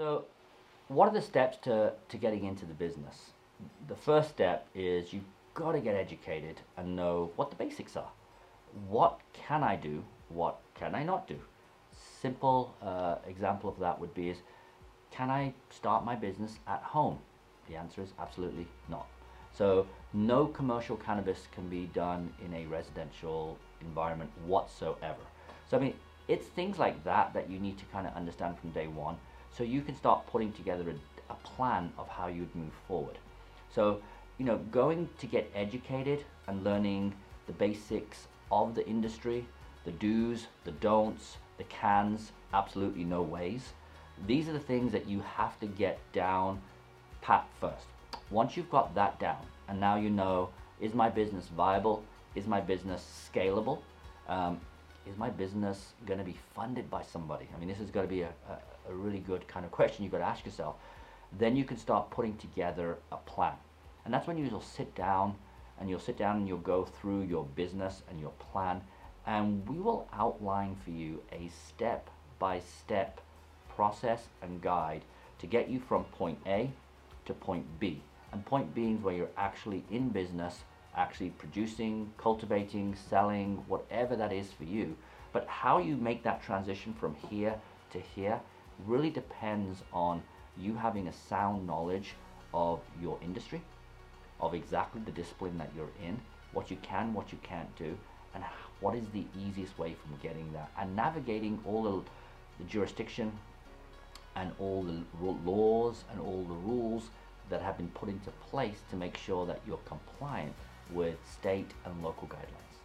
So, what are the steps to, to getting into the business? The first step is you've got to get educated and know what the basics are. What can I do? What can I not do? Simple uh, example of that would be is can I start my business at home? The answer is absolutely not. So no commercial cannabis can be done in a residential environment whatsoever. So I mean, it's things like that that you need to kind of understand from day one so you can start putting together a, a plan of how you'd move forward. So, you know, going to get educated and learning the basics of the industry, the do's, the don'ts, the cans, absolutely no ways. These are the things that you have to get down pat first. Once you've got that down, and now you know, is my business viable? Is my business scalable? Um, is my business going to be funded by somebody? I mean, this is going to be a, a, a really good kind of question you've got to ask yourself. Then you can start putting together a plan. And that's when you'll sit down and you'll sit down and you'll go through your business and your plan. And we will outline for you a step by step process and guide to get you from point A to point B. And point B is where you're actually in business actually producing, cultivating, selling, whatever that is for you. But how you make that transition from here to here really depends on you having a sound knowledge of your industry, of exactly the discipline that you're in, what you can, what you can't do, and what is the easiest way from getting that, and navigating all the, the jurisdiction and all the laws and all the rules that have been put into place to make sure that you're compliant with state and local guidelines.